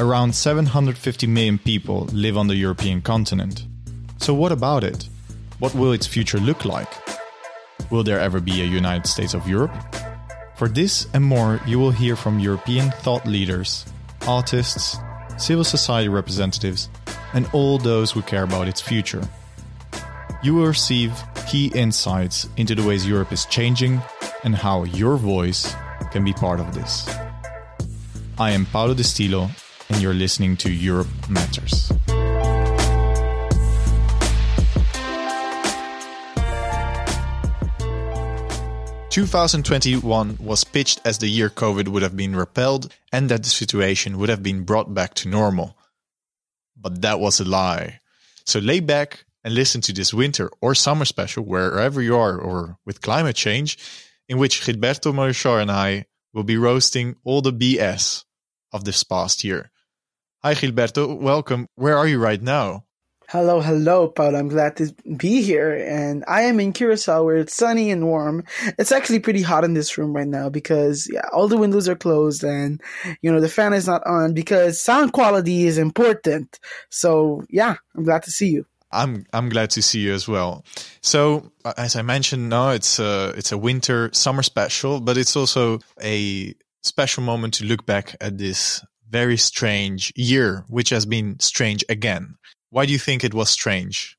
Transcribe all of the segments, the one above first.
Around 750 million people live on the European continent. So, what about it? What will its future look like? Will there ever be a United States of Europe? For this and more, you will hear from European thought leaders, artists, civil society representatives, and all those who care about its future. You will receive key insights into the ways Europe is changing and how your voice can be part of this. I am Paolo Destilo, and you're listening to Europe Matters. Two thousand twenty-one was pitched as the year COVID would have been repelled and that the situation would have been brought back to normal. But that was a lie. So lay back and listen to this winter or summer special, wherever you are, or with climate change, in which Gilberto Morishaw and I will be roasting all the BS of this past year. Hi, Gilberto. Welcome. Where are you right now? Hello, hello, Paul. I'm glad to be here. And I am in Curacao where it's sunny and warm. It's actually pretty hot in this room right now because, yeah, all the windows are closed and, you know, the fan is not on because sound quality is important. So, yeah, I'm glad to see you. I'm I'm glad to see you as well. So as I mentioned, now it's a it's a winter summer special, but it's also a special moment to look back at this very strange year, which has been strange again. Why do you think it was strange?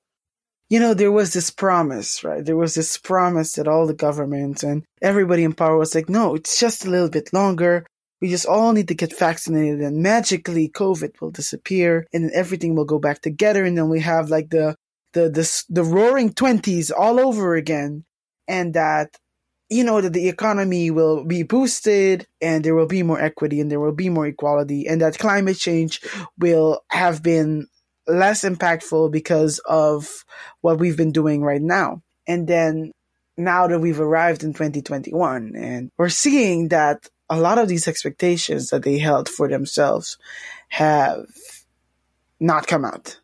You know, there was this promise, right? There was this promise that all the governments and everybody in power was like, no, it's just a little bit longer. We just all need to get vaccinated and magically COVID will disappear and then everything will go back together. And then we have like the, the, the, the roaring twenties all over again. And that you know that the economy will be boosted and there will be more equity and there will be more equality and that climate change will have been less impactful because of what we've been doing right now. And then now that we've arrived in 2021 and we're seeing that a lot of these expectations that they held for themselves have not come out.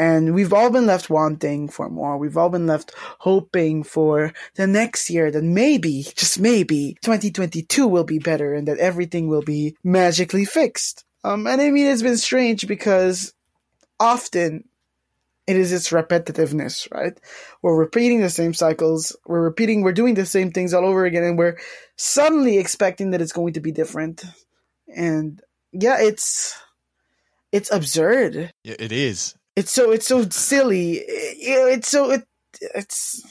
And we've all been left wanting for more. We've all been left hoping for the next year that maybe, just maybe, 2022 will be better and that everything will be magically fixed. Um, and I mean, it's been strange because often it is its repetitiveness, right? We're repeating the same cycles. We're repeating, we're doing the same things all over again, and we're suddenly expecting that it's going to be different. And yeah, it's it's absurd. Yeah, it is. It's so it's so silly. It, it's so it it's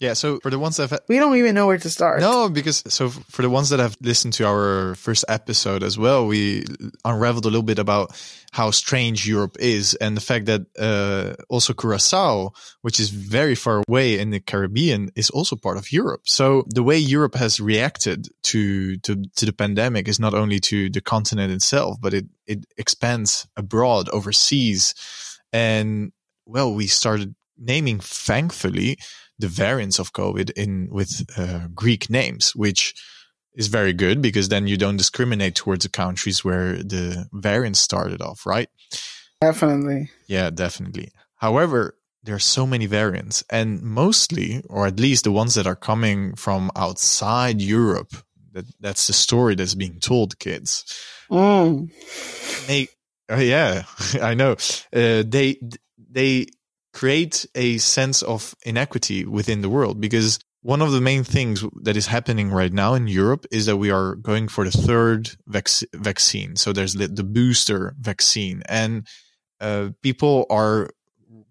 yeah. So for the ones that have, we don't even know where to start. No, because so for the ones that have listened to our first episode as well, we unraveled a little bit about how strange Europe is and the fact that uh, also Curacao, which is very far away in the Caribbean, is also part of Europe. So the way Europe has reacted to to, to the pandemic is not only to the continent itself, but it it expands abroad overseas and well, we started naming, thankfully, the variants of COVID in with uh, Greek names, which is very good because then you don't discriminate towards the countries where the variants started off, right? Definitely. Yeah, definitely. However, there are so many variants, and mostly, or at least the ones that are coming from outside Europe, that that's the story that's being told, kids. Mm. Make Uh, yeah, I know. Uh, they they create a sense of inequity within the world because one of the main things that is happening right now in Europe is that we are going for the third vac- vaccine. So there's the, booster vaccine, and uh, people are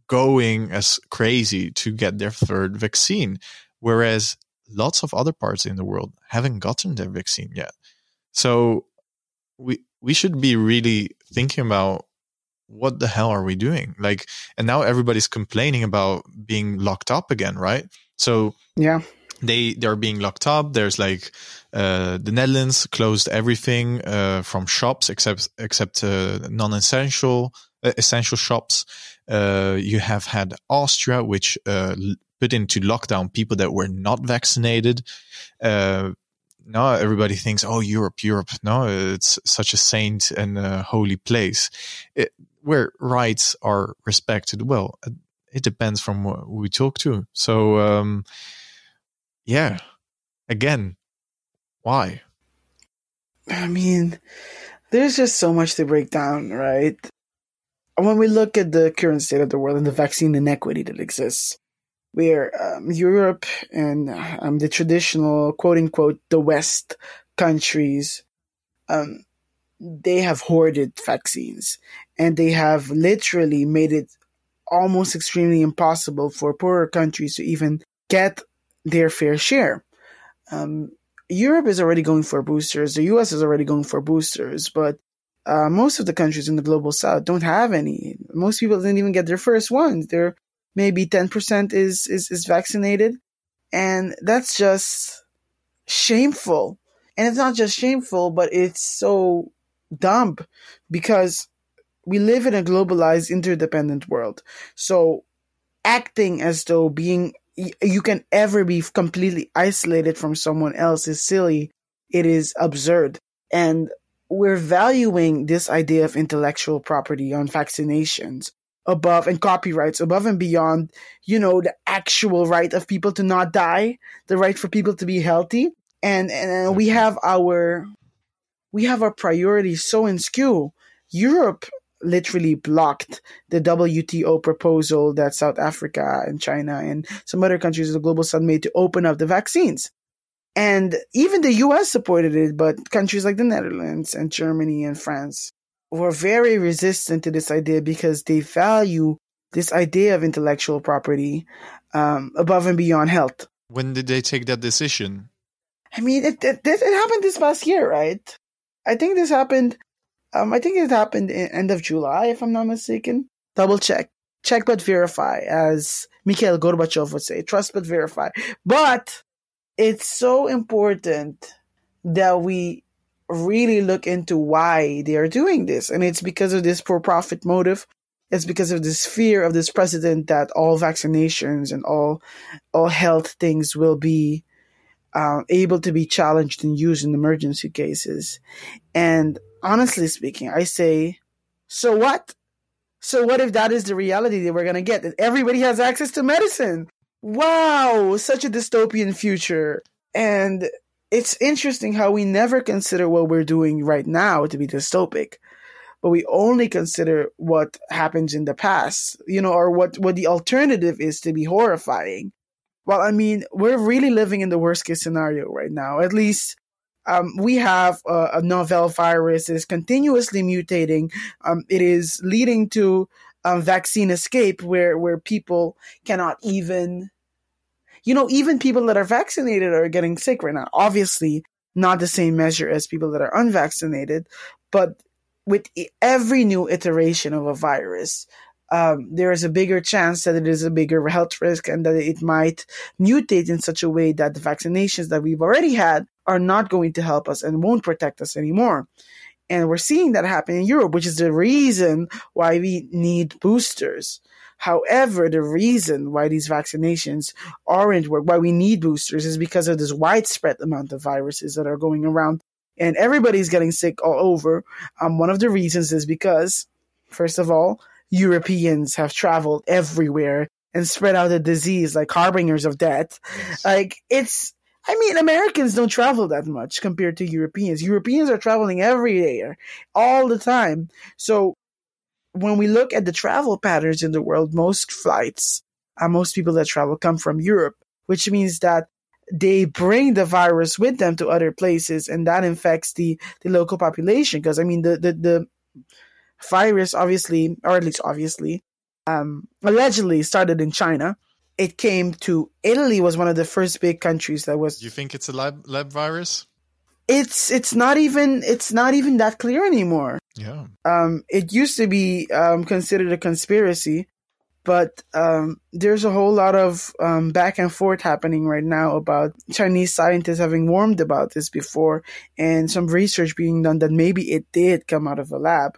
going as crazy to get their third vaccine, whereas lots of other parts in the world haven't gotten their vaccine yet. So we we should be really thinking about what the hell are we doing? Like, and now everybody's complaining about being locked up again, right? So yeah, they they're being locked up. There's like uh, the Netherlands closed everything uh, from shops except except uh, non-essential uh, essential shops. Uh, you have had Austria, which uh, put into lockdown people that were not vaccinated. Now everybody thinks, oh, Europe, Europe. No, it's such a saint and a holy place it, where rights are respected. Well, it depends from who we talk to. So, um, yeah, again, why? I mean, there's just so much to break down, right? When we look at the current state of the world and the vaccine inequity that exists, where um, Europe and um, the traditional quote unquote the West countries, um, they have hoarded vaccines and they have literally made it almost extremely impossible for poorer countries to even get their fair share. Um, Europe is already going for boosters. The US is already going for boosters, but uh, most of the countries in the global south don't have any. Most people didn't even get their first ones. They're maybe 10% is, is, is vaccinated. And that's just shameful. And it's not just shameful, but it's so dumb because we live in a globalized, interdependent world. So acting as though being you can ever be completely isolated from someone else is silly. It is absurd. And we're valuing this idea of intellectual property on vaccinations above and copyrights above and beyond, you know, the actual right of people to not die, the right for people to be healthy. And, and we have our, we have our priorities so in skew. Europe literally blocked the WTO proposal that South Africa and China and some other countries of the global south made to open up the vaccines. And even the US supported it, but countries like the Netherlands and Germany and France were very resistant to this idea because they value this idea of intellectual property um, above and beyond health. When did they take that decision? I mean, it, it, it happened this past year, right? I think this happened um, I think it happened in end of July, if I'm not mistaken. Double check. Check but verify, as Mikhail Gorbachev would say. Trust but verify. But it's so important that we really look into why they are doing this. And it's because of this for profit motive. It's because of this fear of this president that all vaccinations and all all health things will be uh, able to be challenged and used in emergency cases. And honestly speaking, I say, so what? So what if that is the reality that we're going to get? That everybody has access to medicine. Wow, such a dystopian future. And it's interesting how we never consider what we're doing right now to be dystopic, but we only consider what happens in the past, you know, or what, what the alternative is to be horrifying. Well, I mean, we're really living in the worst case scenario right now. At least um, we have a, a, novel virus is continuously mutating. Um, it is leading to um, vaccine escape, where where people cannot even, you know, even people that are vaccinated are getting sick right now. Obviously, not the same measure as people that are unvaccinated, but with every new iteration of a virus, um, there is a bigger chance that it is a bigger health risk and that it might mutate in such a way that the vaccinations that we've already had are not going to help us and won't protect us anymore. And we're seeing that happen in Europe, which is the reason why we need boosters. However, the reason why these vaccinations aren't work, why we need boosters is because of this widespread amount of viruses that are going around and everybody's getting sick all over. Um, one of the reasons is because, first of all, Europeans have traveled everywhere and spread out the disease like harbingers of death. Yes. Like it's I mean, Americans don't travel that much compared to Europeans. Europeans are traveling every day, all the time. So when we look at the travel patterns in the world, most flights, uh, most people that travel come from Europe, which means that they bring the virus with them to other places and that infects the, the local population. Because I mean, the, the, the virus obviously, or at least obviously, um, allegedly started in China. It came to Italy was one of the first big countries that was. Do you think it's a lab lab virus? It's it's not even it's not even that clear anymore. Yeah. Um, it used to be um, considered a conspiracy, but um, there's a whole lot of um, back and forth happening right now about Chinese scientists having warned about this before, and some research being done that maybe it did come out of a lab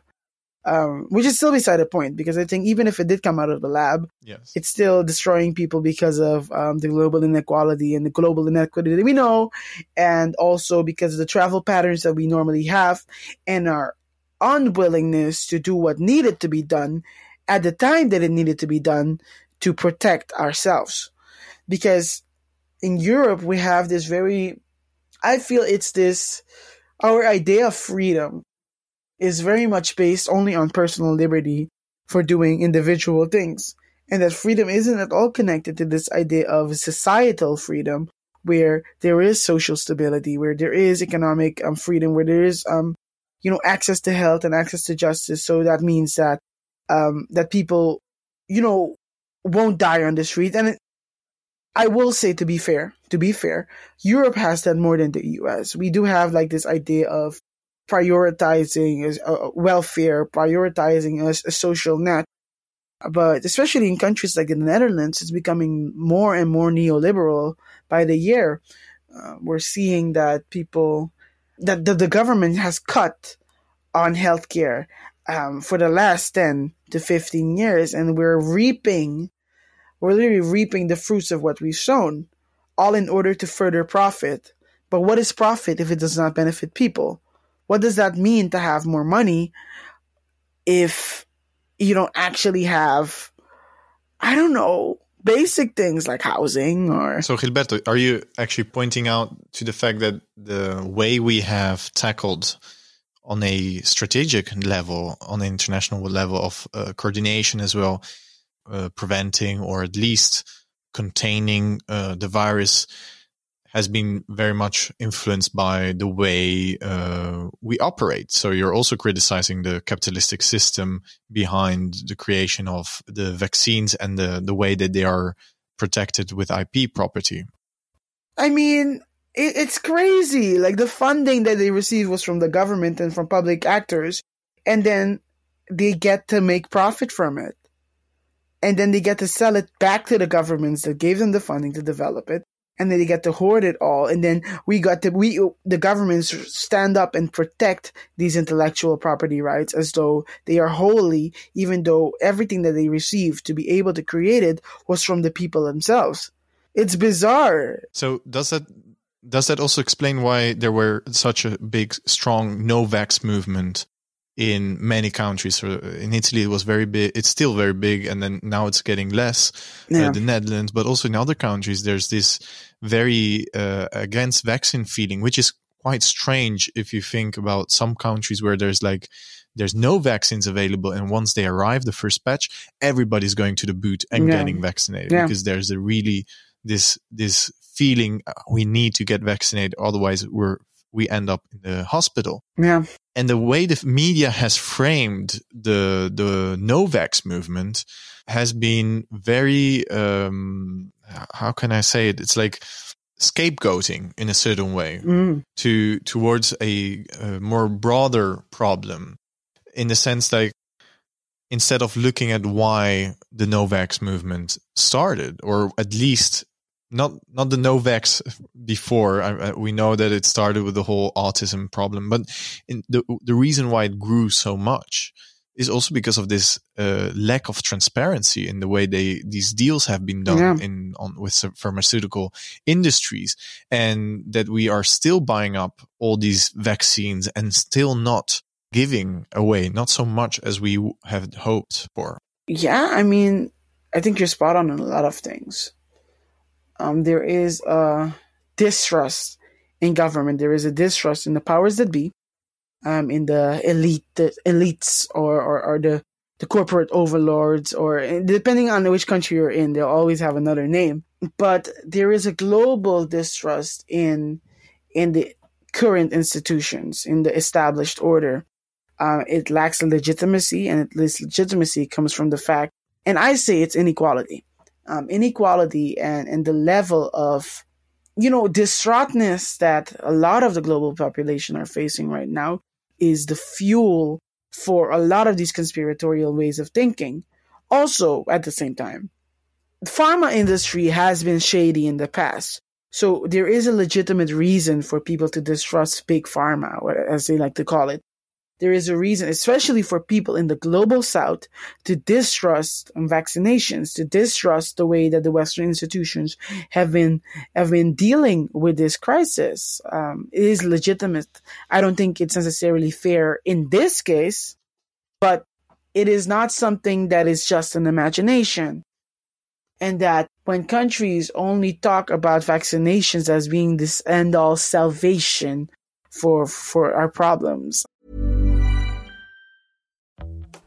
um, which is still beside the point because I think even if it did come out of the lab, yes. it's still destroying people because of um, the global inequality and the global inequity that we know, and also because of the travel patterns that we normally have and our unwillingness to do what needed to be done at the time that it needed to be done to protect ourselves. Because in Europe, we have this very, I feel it's this, our idea of freedom is very much based only on personal liberty for doing individual things. And that freedom isn't at all connected to this idea of societal freedom, where there is social stability, where there is economic um, freedom, where there is, um, you know, access to health and access to justice. So that means that, um, that people, you know, won't die on the street. And it, I will say, to be fair, to be fair, Europe has that more than the US. We do have like this idea of prioritizing uh, welfare, prioritizing a, a, social net. But especially in countries like the Netherlands, it's becoming more and more neoliberal by the year. Uh, we're seeing that people, that the, the government has cut on healthcare um, for the last 10 to 15 years, and we're reaping, we're literally reaping the fruits of what we've sown, all in order to further profit. But what is profit if it does not benefit people? What does that mean to have more money if you don't actually have I don't know basic things like housing or? So Gilberto, are you actually pointing out to the fact that the way we have tackled on a strategic level, on an international level of uh, coordination as well, uh, preventing or at least containing uh, the virus has been very much influenced by the way uh, we operate. So you're also criticizing the capitalistic system behind the creation of the vaccines and the, the way that they are protected with IP property. I mean, it, it's crazy. Like the funding that they received was from the government and from public actors, and then they get to make profit from it. And then they get to sell it back to the governments that gave them the funding to develop it and then they get to hoard it all. And then we got to we the governments stand up and protect these intellectual property rights as though they are holy even though everything that they received to be able to create it was from the people themselves. It's bizarre. So does that does that also explain why there were such a big strong no vax movement in many countries. In Italy, it was very big. It's still very big, and then now it's getting less. Uh, yeah. Uh, the Netherlands, but also in other countries, there's this very uh, against vaccine feeling, which is quite strange if you think about some countries where there's like there's no vaccines available, and once they arrive, the first batch, everybody's going to the boot and yeah. getting vaccinated yeah. because there's a really this this feeling uh, we need to get vaccinated, otherwise we're we end up in the hospital. Yeah. And the way the media has framed the the Novax movement has been very um, how can I say it? It's like scapegoating in a certain way mm. to towards a, a more broader problem in the sense like instead of looking at why the Novax movement started, or at least not not the Novax before. I, I, we know that it started with the whole autism problem, but the the reason why it grew so much is also because of this uh, lack of transparency in the way they these deals have been done yeah. in on with pharmaceutical industries, and that we are still buying up all these vaccines and still not giving away not so much as we had hoped for. Yeah, I mean, I think you're spot on in a lot of things um, there is a distrust in government. There is a distrust in the powers that be, um, in the elite, the elites, or, or, or the the corporate overlords, or depending on which country you're in, they'll always have another name. But there is a global distrust in in the current institutions, in the established order. Uh, it lacks legitimacy, and this legitimacy comes from the fact, and I say it's inequality, um, inequality, and and the level of you know, distraughtness that a lot of the global population are facing right now is the fuel for a lot of these conspiratorial ways of thinking. Also, at the same time, the pharma industry has been shady in the past. So there is a legitimate reason for people to distrust big pharma, as they like to call it there is a reason, especially for people in the global south, to distrust vaccinations, to distrust the way that the Western institutions have been have been dealing with this crisis. Um, it is legitimate. I don't think it's necessarily fair in this case, but it is not something that is just an imagination. And that when countries only talk about vaccinations as being this end all salvation for for our problems,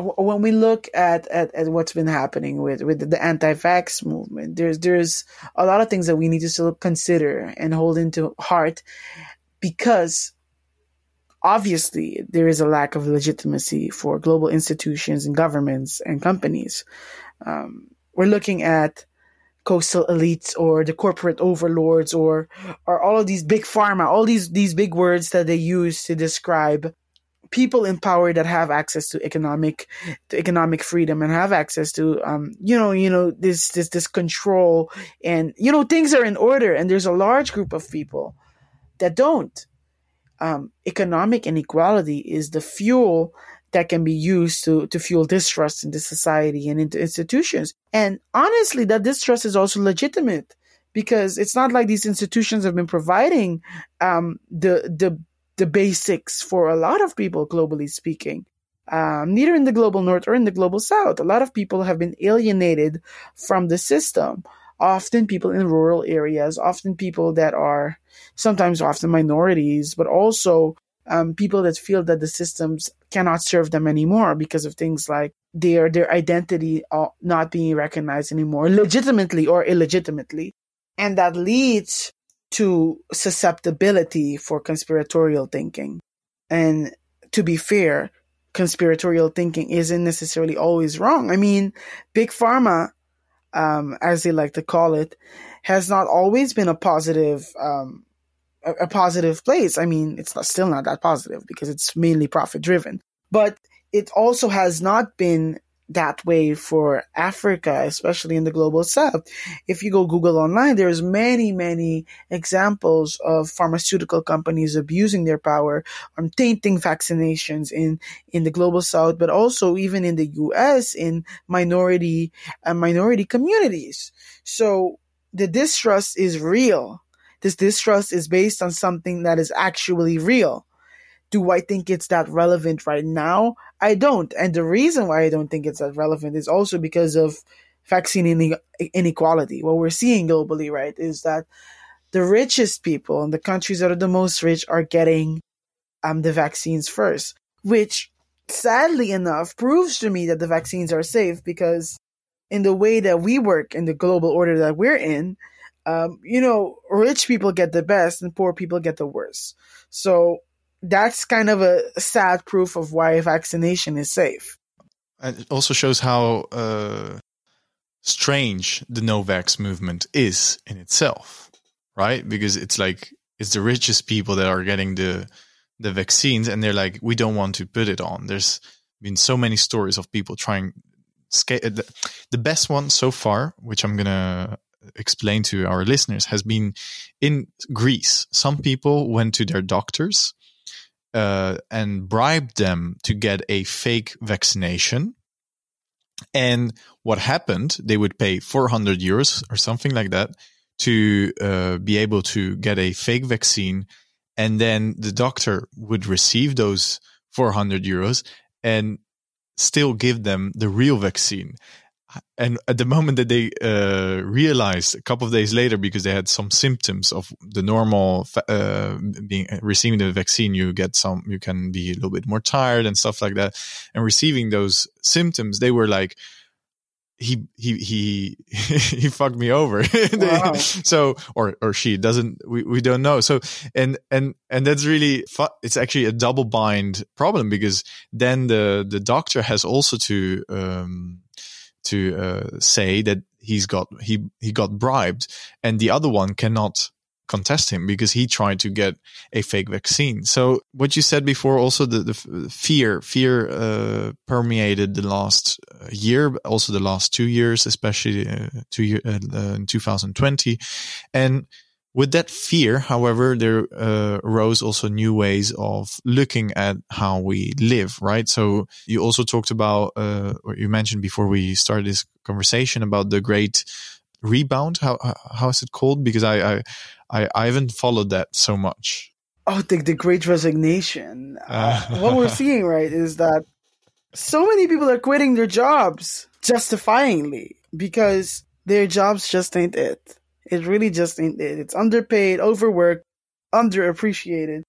When we look at, at, at what's been happening with, with the anti-vax movement, there's there's a lot of things that we need to still consider and hold into heart because obviously there is a lack of legitimacy for global institutions and governments and companies. Um, we're looking at coastal elites or the corporate overlords or or all of these big pharma, all these these big words that they use to describe people in power that have access to economic to economic freedom and have access to um you know you know this this this control and you know things are in order and there's a large group of people that don't. Um economic inequality is the fuel that can be used to to fuel distrust into society and into institutions. And honestly that distrust is also legitimate because it's not like these institutions have been providing um, the the the basics for a lot of people, globally speaking. Um, neither in the global north or in the global south. A lot of people have been alienated from the system. Often people in rural areas, often people that are sometimes often minorities, but also um, people that feel that the systems cannot serve them anymore because of things like their their identity not being recognized anymore, legitimately or illegitimately, and that leads to susceptibility for conspiratorial thinking. And to be fair, conspiratorial thinking isn't necessarily always wrong. I mean, big pharma, um, as they like to call it, has not always been a positive, um, a, a positive place. I mean, it's not, still not that positive because it's mainly profit driven, but it also has not been that way for Africa, especially in the global south. If you go Google online, there's many, many examples of pharmaceutical companies abusing their power on tainting vaccinations in, in the global south, but also even in the US in minority uh, minority communities. So the distrust is real. This distrust is based on something that is actually real. Do I think it's that relevant right now? I don't. And the reason why I don't think it's that relevant is also because of vaccine inequality. What we're seeing globally, right, is that the richest people and the countries that are the most rich are getting um, the vaccines first, which sadly enough proves to me that the vaccines are safe because in the way that we work in the global order that we're in, um, you know, rich people get the best and poor people get the worst. So that's kind of a sad proof of why vaccination is safe. And it also shows how uh, strange the no-vax movement is in itself, right? Because it's like it's the richest people that are getting the the vaccines, and they're like, we don't want to put it on. There's been so many stories of people trying. The, the best one so far, which I'm gonna explain to our listeners, has been in Greece. Some people went to their doctors uh, and bribed them to get a fake vaccination. And what happened? They would pay 400 euros or something like that to uh, be able to get a fake vaccine. And then the doctor would receive those 400 euros and still give them the real vaccine and at the moment that they uh, realized a couple of days later because they had some symptoms of the normal uh, being receiving the vaccine you get some you can be a little bit more tired and stuff like that. And receiving those symptoms they were like he he he he fucked me over. Wow. so or or she doesn't we, we don't know. So and and and that's really it's actually a double bind problem because then the the doctor has also to um to uh, say that he's got he he got bribed, and the other one cannot contest him because he tried to get a fake vaccine. So what you said before, also the, the fear, fear uh, permeated the last uh, year, also the last two years, especially uh, two year, uh, in 2020, and with that fear, however, there uh, arose also new ways of looking at how we live, right? So you also talked about, uh, or you mentioned before we started this conversation about the great rebound. How how is it called? Because I I I, haven't followed that so much. Oh, the the Great Resignation. Uh, what we're seeing, right, is that so many people are quitting their jobs justifyingly because their jobs just ain't it it really just. It's underpaid, overworked, underappreciated.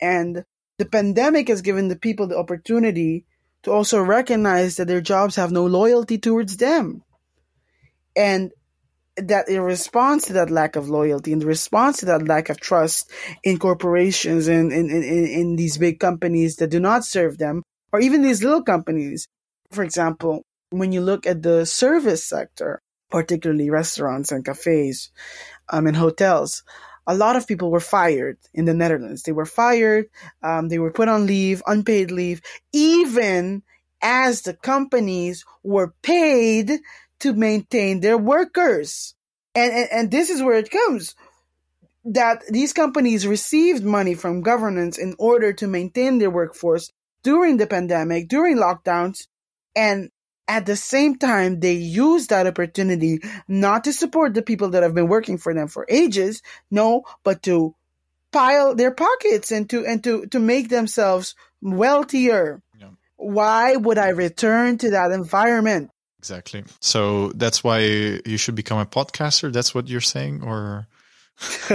And the pandemic has given the people the opportunity to also recognize that their jobs have no loyalty towards them. And that in response to that lack of loyalty, in response to that lack of trust in corporations and in, in, in, in these big companies that do not serve them, or even these little companies, for example, when you look at the service sector, particularly restaurants and cafes um, and hotels. A lot of people were fired in the Netherlands. They were fired. Um, they were put on leave, unpaid leave, even as the companies were paid to maintain their workers. And, and, and this is where it comes that these companies received money from governments in order to maintain their workforce during the pandemic, during lockdowns, and at the same time, they use that opportunity not to support the people that have been working for them for ages, no, but to pile their pockets and to and to to make themselves wealthier. Yeah. Why would I return to that environment? Exactly. So that's why you should become a podcaster. That's what you're saying, or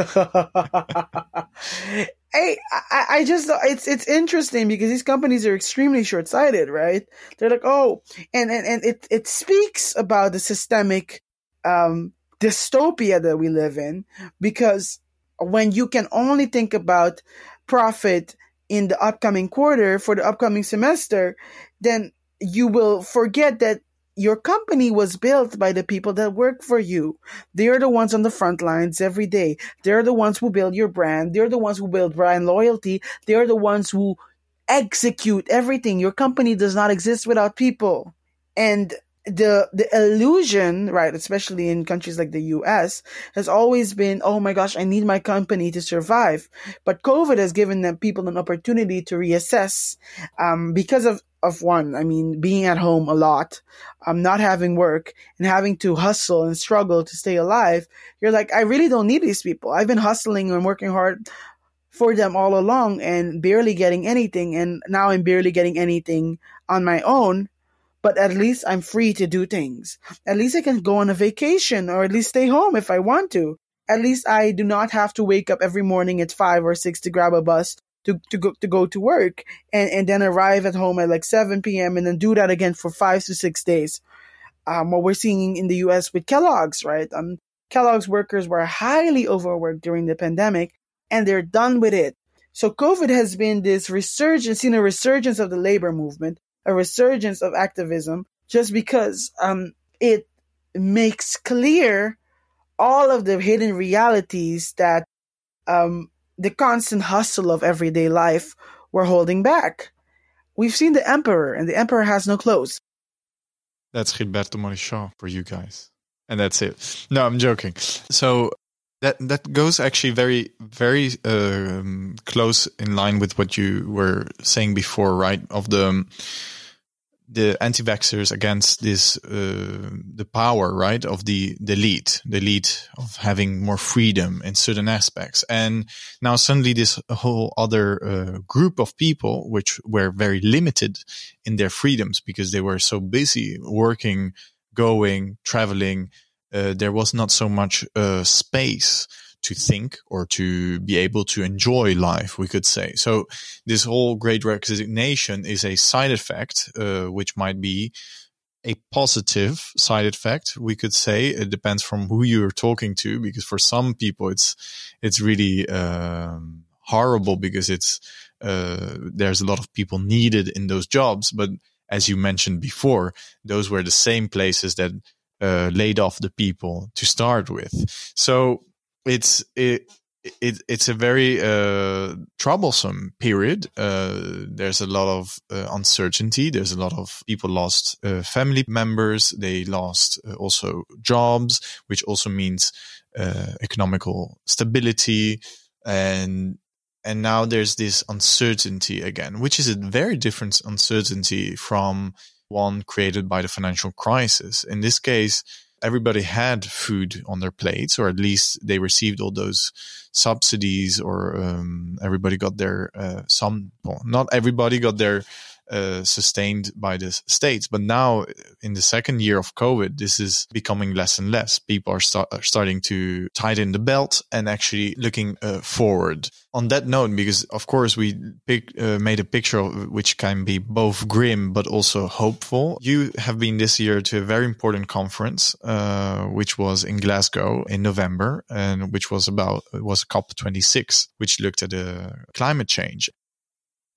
hey, I, I just it's it's interesting because these companies are extremely short sighted, right? They're like, oh, and and and it it speaks about the systemic um, dystopia that we live in because when you can only think about profit in the upcoming quarter for the upcoming semester, then you will forget that your company was built by the people that work for you. They're the ones on the front lines every day. They're the ones who build your brand. They're the ones who build brand loyalty. They're the ones who execute everything. Your company does not exist without people. And the the illusion, right, especially in countries like the US, has always been, oh my gosh, I need my company to survive. But COVID has given them people an opportunity to reassess um, because of of one, I mean, being at home a lot, um, not having work and having to hustle and struggle to stay alive, you're like, I really don't need these people. I've been hustling and working hard for them all along and barely getting anything. And now I'm barely getting anything on my own, but at least I'm free to do things. At least I can go on a vacation or at least stay home if I want to. At least I do not have to wake up every morning at five or six to grab a bus to, to go to go to work and, and then arrive at home at like 7 p.m. and then do that again for five to six days. Um, what we're seeing in the U.S. with Kellogg's, right? Um, Kellogg's workers were highly overworked during the pandemic, and they're done with it. So COVID has been this resurgence, seen a resurgence of the labor movement, a resurgence of activism, just because um, it makes clear all of the hidden realities that um, the constant hustle of everyday life we're holding back. We've seen the emperor, and the emperor has no clothes. That's Gilberto Morishaw for you guys. And that's it. No, I'm joking. So that that goes actually very very um, close in line with what you were saying before, right? Of the the anti-vaxxers against this uh, the power right of the the elite the elite of having more freedom in certain aspects. And now suddenly this whole other uh, group of people which were very limited in their freedoms because they were so busy working going traveling uh, there was not so much uh, space to think or to be able to enjoy life, we could say. So this whole great resignation is a side effect, uh, which might be a positive side effect. We could say it depends from who you're talking to, because for some people it's, it's really, um, horrible because it's, uh, there's a lot of people needed in those jobs. But as you mentioned before, those were the same places that, uh, laid off the people to start with. So it's it, it it's a very uh, troublesome period. Uh, there's a lot of uh, uncertainty. There's a lot of people lost uh, family members. They lost uh, also jobs, which also means uh, economical stability and and now there's this uncertainty again, which is a very different uncertainty from one created by the financial crisis. In this case, everybody had food on their plates, or at least they received all those subsidies, or um, everybody got their uh, some. Well, not everybody got their uh, sustained by the states. But now, in the second year of COVID, this is becoming less and less. People are, start, are starting to tighten the belt and actually looking uh, forward. On that note, because of course we pick, uh, made a picture which can be both grim but also hopeful. You have been this year to a very important conference, uh, which was in Glasgow in November, and which was about was COP26, which looked at uh, climate change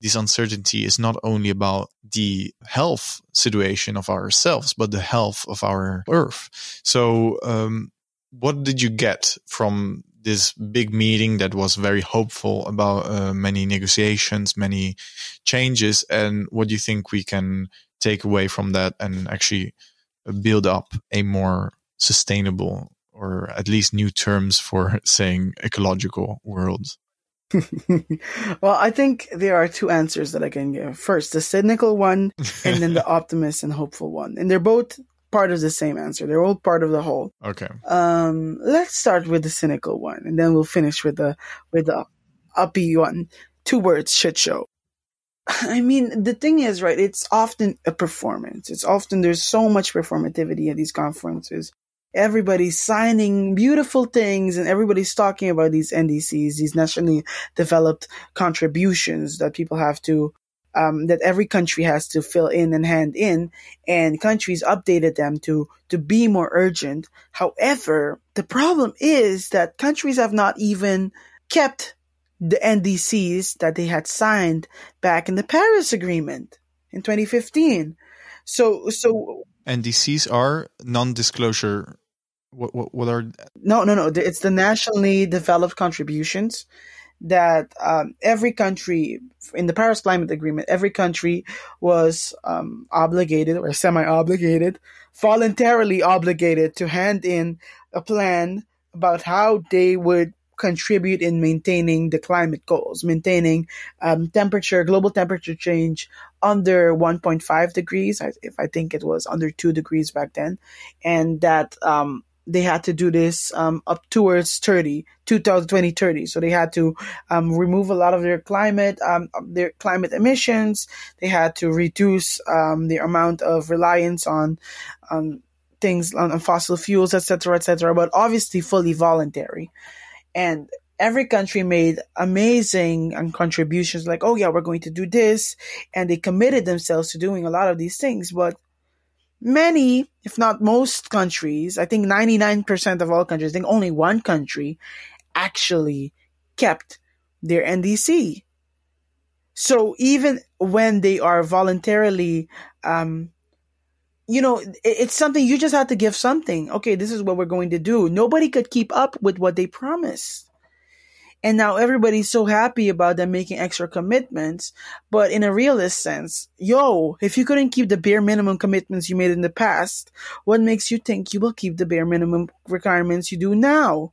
this uncertainty is not only about the health situation of ourselves, but the health of our earth. So, um, what did you get from this big meeting that was very hopeful about uh, many negotiations, many changes, and what do you think we can take away from that and actually build up a more sustainable or at least new terms for saying ecological world? well, I think there are two answers that I can give. First, the cynical one, and then the optimist and hopeful one. And they're both part of the same answer. They're all part of the whole. Okay. Um, let's start with the cynical one, and then we'll finish with the with the uppy one. Two words: shit show. I mean, the thing is, right? It's often a performance. It's often there's so much performativity at these conferences everybody's signing beautiful things and everybody's talking about these NDCs, these nationally developed contributions that people have to, um, that every country has to fill in and hand in, and countries updated them to to be more urgent. However, the problem is that countries have not even kept the NDCs that they had signed back in the Paris Agreement in 2015. So, so NDCs are non-disclosure. What, what, what are? No, no, no. It's the nationally developed contributions that um, every country in the Paris Climate Agreement, every country was um, obligated or semi-obligated, voluntarily obligated to hand in a plan about how they would contribute in maintaining the climate goals, maintaining um, temperature, global temperature change under 1.5 degrees. If I think it was under two degrees back then, and that um, they had to do this um, up towards 30, 2030. So they had to um, remove a lot of their climate, um, their climate emissions. They had to reduce um, the amount of reliance on, on things on, fossil fuels, etc., etc. But obviously, fully voluntary. And every country made amazing um, contributions, like, oh yeah, we're going to do this, and they committed themselves to doing a lot of these things, but many, if not most countries, I think 99% of all countries, I think only one country actually kept their NDC. So even when they are voluntarily, um, you know, it's something you just have to give something. Okay, this is what we're going to do. Nobody could keep up with what they promised. And now everybody's so happy about them making extra commitments. But in a realist sense, yo, if you couldn't keep the bare minimum commitments you made in the past, what makes you think you will keep the bare minimum requirements you do now?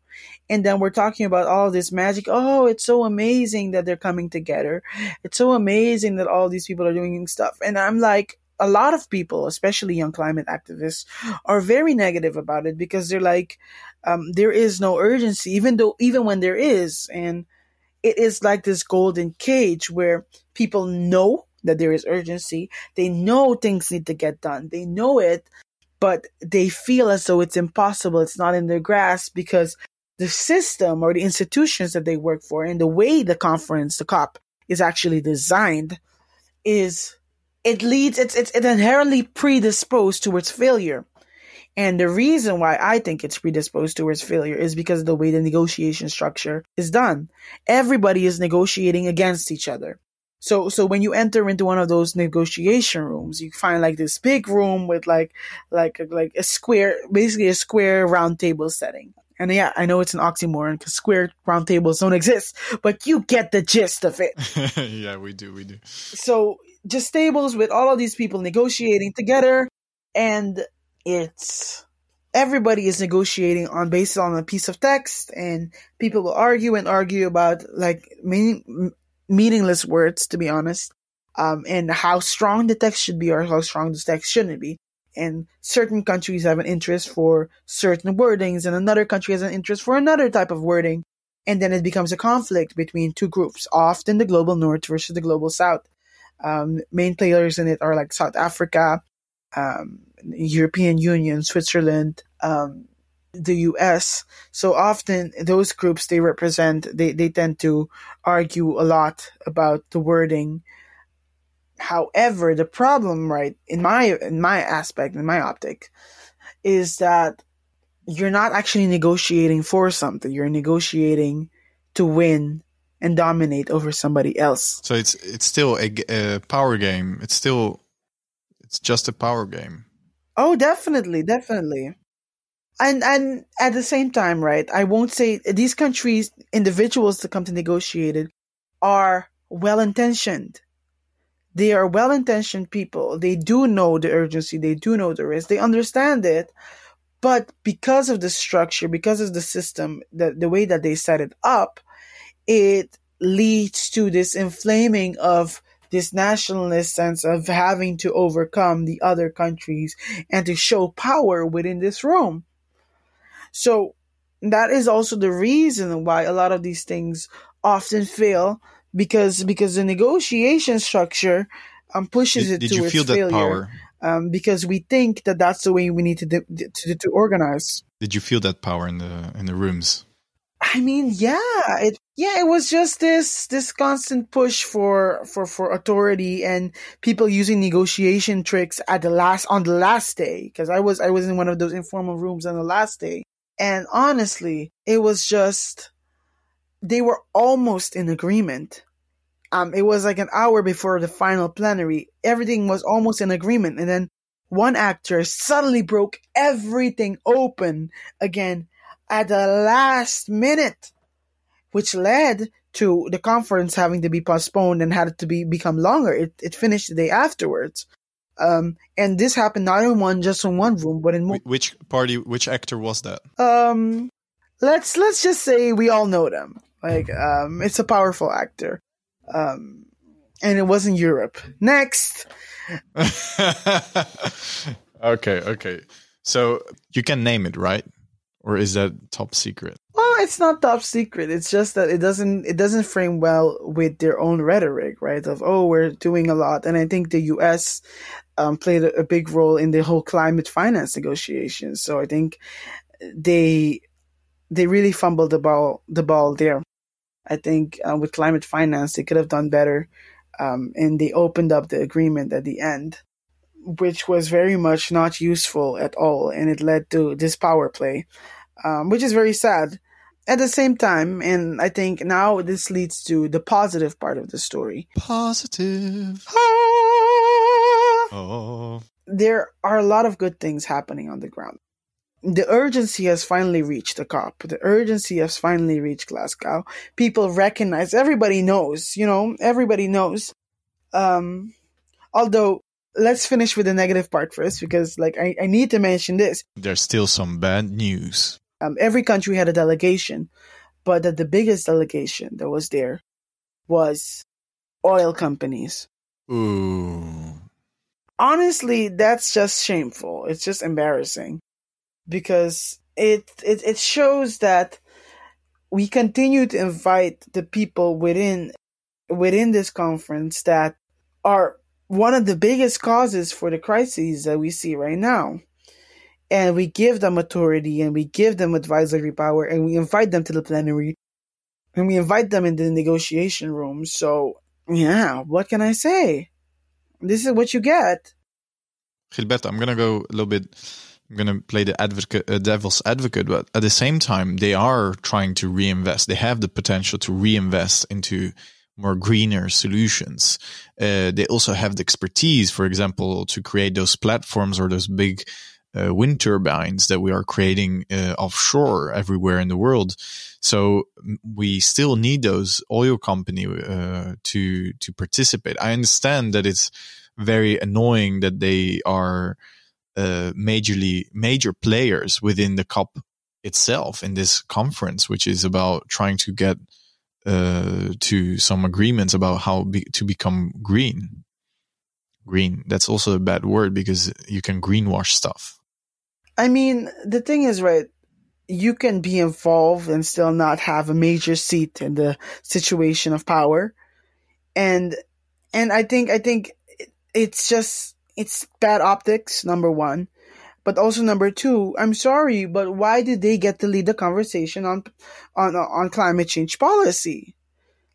And then we're talking about all this magic. Oh, it's so amazing that they're coming together. It's so amazing that all these people are doing stuff. And I'm like, a lot of people, especially young climate activists, are very negative about it because they're like, um, there is no urgency, even though even when there is, and it is like this golden cage where people know that there is urgency, they know things need to get done, they know it, but they feel as though it's impossible, it's not in their grasp because the system or the institutions that they work for and the way the conference, the COP, is actually designed is it leads it's it's, inherently predisposed towards failure and the reason why I think it's predisposed towards failure is because of the way the negotiation structure is done. Everybody is negotiating against each other. So, so when you enter into one of those negotiation rooms, you find like this big room with like, like, like a square, basically a square round table setting. And yeah, I know it's an oxymoron because square round tables don't exist, but you get the gist of it. yeah, we do, we do. So just tables with all of these people negotiating together and it's everybody is negotiating on based on a piece of text and people will argue and argue about like meaning, meaningless words to be honest um, and how strong the text should be or how strong the text shouldn't be. And certain countries have an interest for certain wordings and another country has an interest for another type of wording. And then it becomes a conflict between two groups often the global north versus the global south um, main players in it are like south africa um, European Union, Switzerland, um, the US. So often those groups they represent, they, they tend to argue a lot about the wording. However, the problem, right, in my in my aspect, in my optic, is that you're not actually negotiating for something. You're negotiating to win and dominate over somebody else. So it's it's still a, a power game. It's still it's just a power game. Oh, definitely, definitely. And and at the same time, right? I won't say these countries, individuals that come to negotiate it, are well intentioned. They are well intentioned people. They do know the urgency. They do know the risk. They understand it. But because of the structure, because of the system, the, the way that they set it up, it leads to this inflaming of this nationalist sense of having to overcome the other countries and to show power within this room. So that is also the reason why a lot of these things often fail because because the negotiation structure um, pushes did, it did towards you feel failure. that power? Um, because we think that that's the way we need to, to to organize. Did you feel that power in the in the rooms? I mean, yeah, it yeah, it was just this this constant push for for for authority and people using negotiation tricks at the last on the last day because I was I was in one of those informal rooms on the last day, and honestly, it was just they were almost in agreement. Um, it was like an hour before the final plenary. Everything was almost in agreement, and then one actor suddenly broke everything open again at the last minute, which led to the conference having to be postponed and had to be become longer. It it finished the day afterwards. Um, and this happened not in one, just in one room, but in mo- which party, which actor was that? Um, let's let's just say we all know them. Like, um, it's a powerful actor. Um, and it was in Europe. Next. okay, okay. So you can name it, right? Or is that top secret? Well, it's not top secret. It's just that it doesn't it doesn't frame well with their own rhetoric, right? Of oh, we're doing a lot, and I think the U.S. Um, played a, big role in the whole climate finance negotiations. So I think they they really fumbled the ball the ball there. I think uh, with climate finance they could have done better, um, and they opened up the agreement at the end, which was very much not useful at all, and it led to this power play um, which is very sad. At the same time, and I think now this leads to the positive part of the story. Positive. Ah! Oh. There are a lot of good things happening on the ground. The urgency has finally reached the COP. The urgency has finally reached Glasgow. People recognize, everybody knows, you know, everybody knows. Um, although let's finish with the negative part first because like I, I need to mention this. There's still some bad news. Um, every country had a delegation, but the, the biggest delegation that was there was oil companies. Ooh. Honestly, that's just shameful. It's just embarrassing because it it, it shows that we continue to invite the people within within this conference that are one of the biggest causes for the crises that we see right now and we give them authority and we give them advisory power and we invite them to the plenary and we invite them in the negotiation room. So, yeah, what can I say? This is what you get. Gilberto, I'm going to go a little bit. I'm going to play the advocate, uh, devil's advocate, but at the same time, they are trying to reinvest. They have the potential to reinvest into more greener solutions. Uh, they also have the expertise, for example, to create those platforms or those big uh, wind turbines that we are creating uh, offshore everywhere in the world. So we still need those oil company uh, to to participate. I understand that it's very annoying that they are uh, majorly major players within the COP itself in this conference, which is about trying to get uh, to some agreements about how be, to become green. Green. That's also a bad word because you can greenwash stuff. I mean, the thing is, right, you can be involved and still not have a major seat in the situation of power. And, and I think, I think it's just, it's bad optics, number one. But also number two, I'm sorry, but why did they get to lead the conversation on, on, on climate change policy?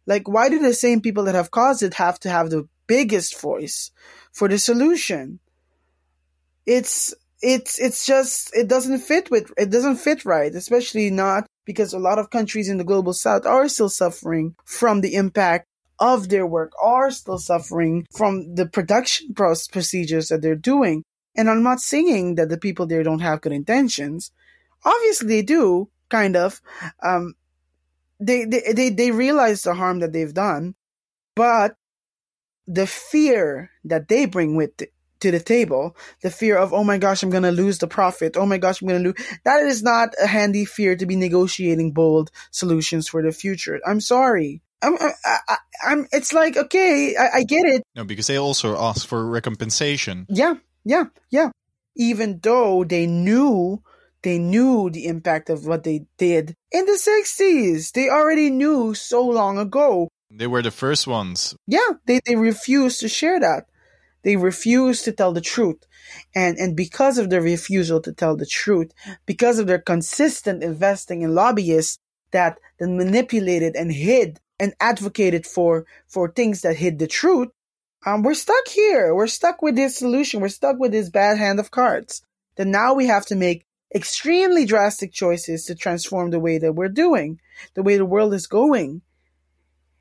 Like, why do the same people that have caused it have to have the biggest voice for the solution? It's, it's it's just it doesn't fit with it doesn't fit right, especially not because a lot of countries in the global south are still suffering from the impact of their work, are still suffering from the production procedures that they're doing. And I'm not saying that the people there don't have good intentions. Obviously they do, kind of. Um, they, they, they, they realize the harm that they've done, but the fear that they bring with to the table. The fear of, oh my gosh, I'm going to lose the profit. Oh my gosh, I'm going to lose. That is not a handy fear to be negotiating bold solutions for the future. I'm sorry. I'm, I, am it's like, okay, I, I get it. No, because they also ask for recompensation. Yeah, yeah, yeah. Even though they knew they knew the impact of what they did in the 60s. They already knew so long ago. They were the first ones. Yeah, they, they refused to share that. They refuse to tell the truth. And, and because of their refusal to tell the truth, because of their consistent investing in lobbyists that, that manipulated and hid and advocated for, for things that hid the truth, um, we're stuck here. We're stuck with this solution. We're stuck with this bad hand of cards. Then now we have to make extremely drastic choices to transform the way that we're doing, the way the world is going.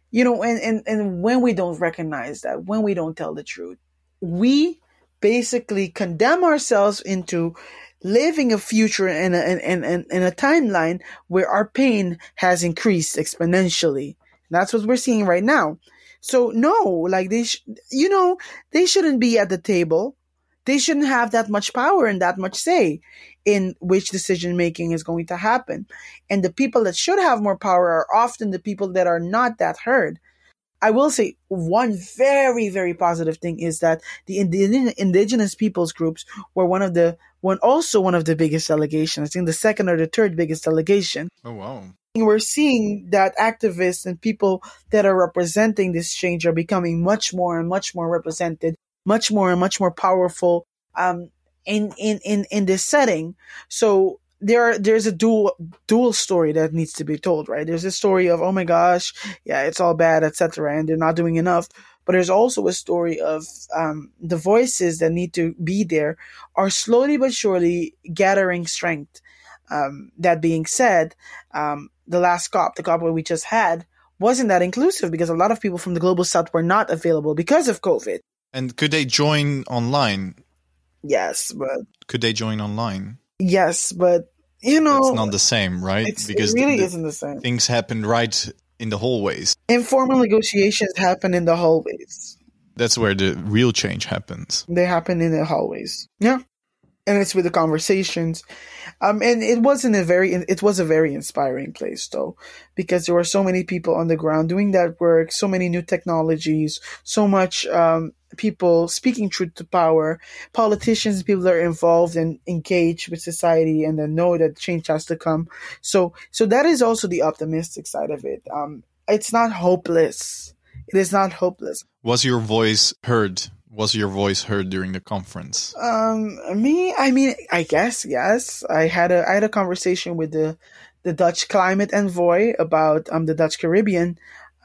You know, and, and, and when we don't recognize that, when we don't tell the truth, we basically condemn ourselves into living a future in a, in, in, in a timeline where our pain has increased exponentially. That's what we're seeing right now. So no, like they, sh- you know, they shouldn't be at the table. They shouldn't have that much power and that much say in which decision making is going to happen. And the people that should have more power are often the people that are not that heard. I will say one very, very positive thing is that the indigenous peoples groups were one of the one also one of the biggest delegations. I think the second or the third biggest delegation. Oh wow. We're seeing that activists and people that are representing this change are becoming much more and much more represented, much more and much more powerful um, in, in, in, in this setting. So there there's a dual dual story that needs to be told, right? There's a story of oh my gosh, yeah, it's all bad, etc., and they're not doing enough. But there's also a story of um, the voices that need to be there are slowly but surely gathering strength. Um, that being said, um, the last COP, the COP we just had, wasn't that inclusive because a lot of people from the global south were not available because of COVID. And could they join online? Yes, but could they join online? Yes, but you know, it's not the same, right? because it really the, isn't the same. Things happen right in the hallways. Informal negotiations happen in the hallways. That's where the real change happens. They happen in the hallways. Yeah and it's with the conversations um and it wasn't a very it was a very inspiring place though because there were so many people on the ground doing that work so many new technologies so much um people speaking truth to power politicians people that are involved and engaged with society and then know that change has to come so so that is also the optimistic side of it um it's not hopeless it is not hopeless was your voice heard was your voice heard during the conference? Um, me, I mean, I guess yes. I had a I had a conversation with the the Dutch climate envoy about um the Dutch Caribbean.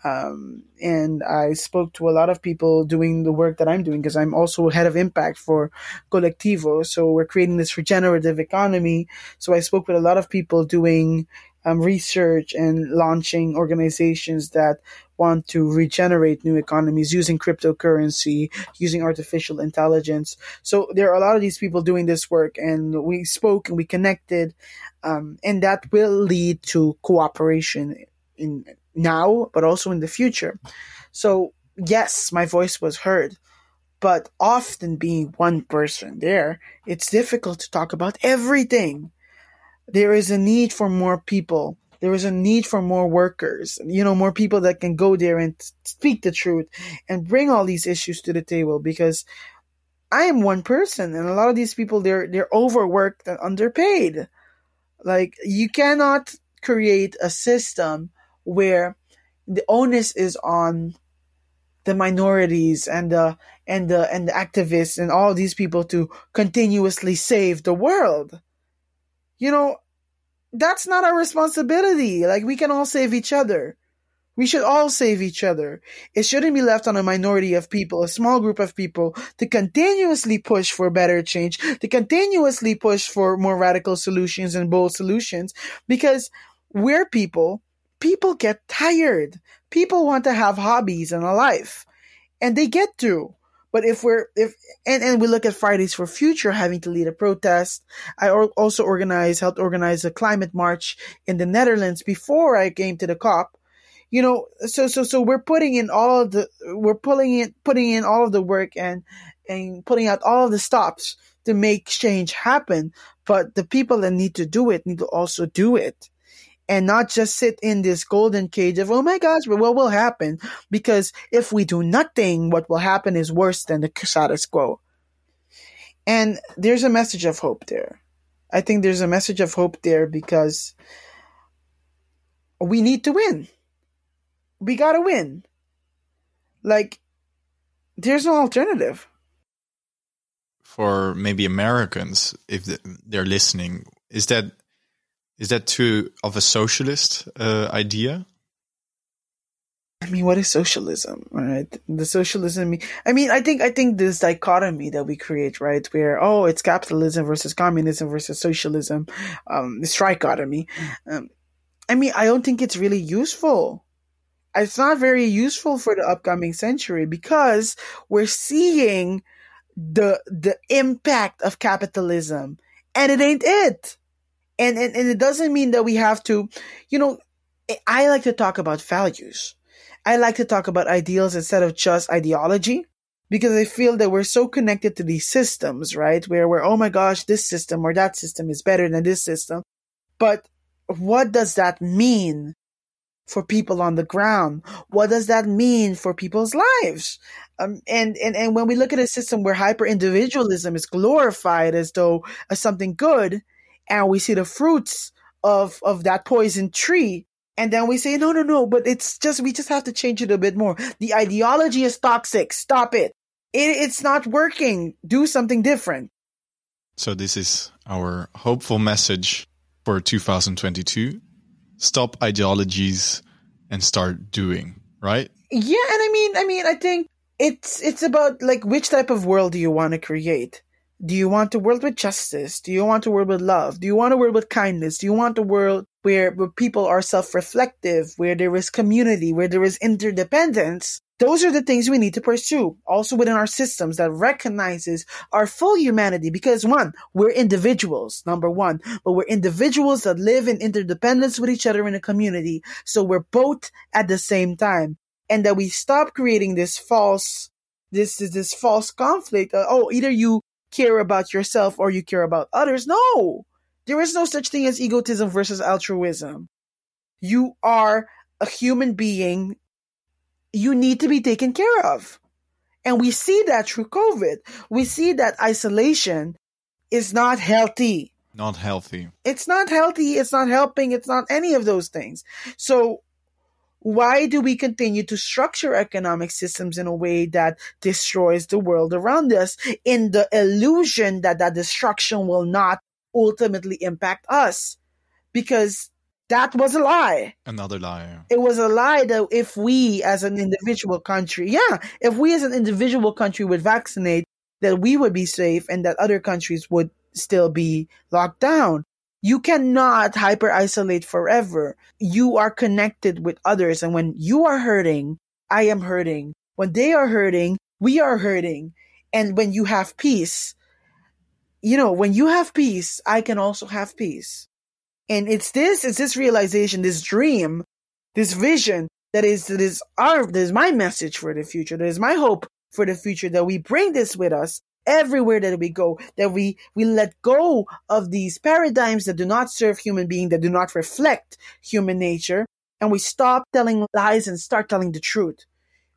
Um, and I spoke to a lot of people doing the work that I'm doing because I'm also head of impact for Kolektivo. So we're creating this regenerative economy. So I spoke with a lot of people doing um, research and launching organizations that want to regenerate new economies using cryptocurrency, using artificial intelligence. So there are a lot of these people doing this work, and we spoke and we connected, um, and that will lead to cooperation in now, but also in the future. So yes, my voice was heard. But often being one person there, it's difficult to talk about everything there is a need for more people. There is a need for more workers, you know, more people that can go there and speak the truth and bring all these issues to the table because I am one person and a lot of these people they're they're overworked and underpaid. Like you cannot create a system where the onus is on the minorities and the and the and the activists and all these people to continuously save the world you know, that's not our responsibility. Like, we can all save each other. We should all save each other. It shouldn't be left on a minority of people, a small group of people, to continuously push for better change, to continuously push for more radical solutions and bold solutions, because we're people. People get tired. People want to have hobbies and a life, and they get to. But if we're if and, and we look at Fridays for Future having to lead a protest, I also organized helped organize a climate march in the Netherlands before I came to the COP. You know, so so so we're putting in all of the we're pulling in putting in all of the work and and putting out all of the stops to make change happen. But the people that need to do it need to also do it and not just sit in this golden cage of, oh my gosh, what will happen? Because if we do nothing, what will happen is worse than the status quo. And there's a message of hope there. I think there's a message of hope there because we need to win. We gotta win. Like, there's no alternative. For maybe Americans, if they're listening, is that is that too of a socialist uh, idea? I mean, what is socialism, right? The socialism. I mean, I think I think this dichotomy that we create, right, where oh, it's capitalism versus communism versus socialism, um, this trichotomy. Um, I mean, I don't think it's really useful. It's not very useful for the upcoming century because we're seeing the the impact of capitalism, and it ain't it. And, and and it doesn't mean that we have to, you know. I like to talk about values. I like to talk about ideals instead of just ideology because I feel that we're so connected to these systems, right? Where we're, oh my gosh, this system or that system is better than this system. But what does that mean for people on the ground? What does that mean for people's lives? Um, and, and, and when we look at a system where hyper individualism is glorified as though as something good, and we see the fruits of, of that poison tree, and then we say, no, no, no, but it's just, we just have to change it a bit more. The ideology is toxic. Stop it. it it's not working. Do something different. So this is our hopeful message for 2022. Stop ideologies and start doing, right? Yeah. And I mean, I mean, I think it's, it's about like, which type of world do you want to create? Do you want a world with justice? Do you want a world with love? Do you want a world with kindness? Do you want a world where, where people are self-reflective, where there is community, where there is interdependence? Those are the things we need to pursue. Also within our systems that recognizes our full humanity because one, we're individuals, number one, but we're individuals that live in interdependence with each other in a community. So we're both at the same time and that we stop creating this false this is this false conflict. Uh, oh, either you care about yourself or you care about others. No, there is no such thing as egotism versus altruism. You are a human being. You need to be taken care of. And we see that through COVID. We see that isolation is not healthy. Not healthy. It's not healthy. It's not helping. It's not any of those things. So why do we continue to structure economic systems in a way that destroys the world around us in the illusion that that destruction will not ultimately impact us? Because that was a lie. Another lie. It was a lie that if we as an individual country, yeah, if we as an individual country would vaccinate, that we would be safe and that other countries would still be locked down. You cannot hyper isolate forever. You are connected with others. And when you are hurting, I am hurting. When they are hurting, we are hurting. And when you have peace, you know, when you have peace, I can also have peace. And it's this, it's this realization, this dream, this vision that is, that is our, that is my message for the future. That is my hope for the future that we bring this with us everywhere that we go, that we, we let go of these paradigms that do not serve human being, that do not reflect human nature, and we stop telling lies and start telling the truth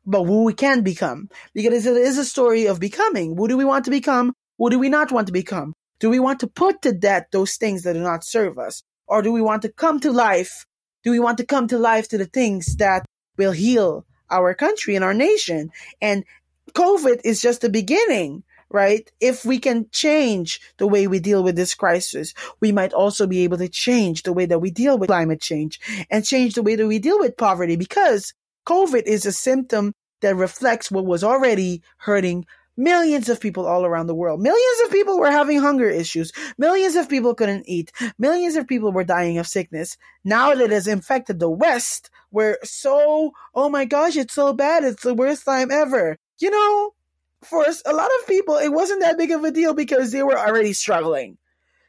But who we can become. Because it is a story of becoming. Who do we want to become? Who do we not want to become? Do we want to put to death those things that do not serve us? Or do we want to come to life? Do we want to come to life to the things that will heal our country and our nation? And COVID is just the beginning right? If we can change the way we deal with this crisis, we might also be able to change the way that we deal with climate change and change the way that we deal with poverty because COVID is a symptom that reflects what was already hurting millions of people all around the world. Millions of people were having hunger issues. Millions of people couldn't eat. Millions of people were dying of sickness. Now that it has infected the West, we're so, oh my gosh, it's so bad. It's the worst time ever. You know, for a lot of people, it wasn't that big of a deal because they were already struggling.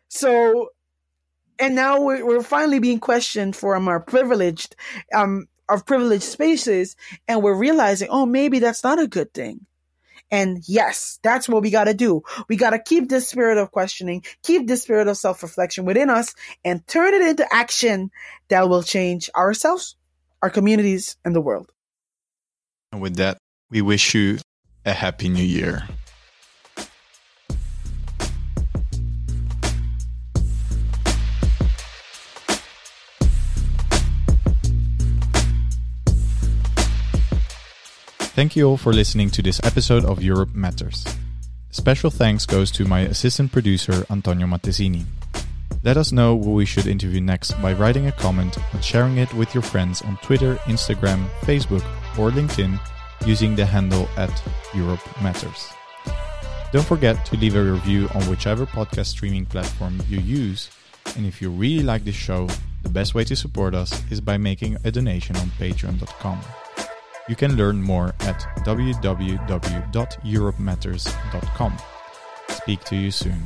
So, and now we're, we're finally being questioned from our privileged, um, our privileged spaces, and we're realizing, oh, maybe that's not a good thing. And yes, that's what we got to do. We got to keep this spirit of questioning, keep this spirit of self reflection within us, and turn it into action that will change ourselves, our communities, and the world. And with that, we wish you a happy new year. Thank you all for listening to this episode of Europe Matters. Special thanks goes to my assistant producer Antonio Mattesini. Let us know who we should interview next by writing a comment and sharing it with your friends on Twitter, Instagram, Facebook, or LinkedIn using the handle at Europe Matters. Don't forget to leave a review on whichever podcast streaming platform you use. And if you really like this show, the best way to support us is by making a donation on patreon.com. You can learn more at www.europematters.com. Speak to you soon.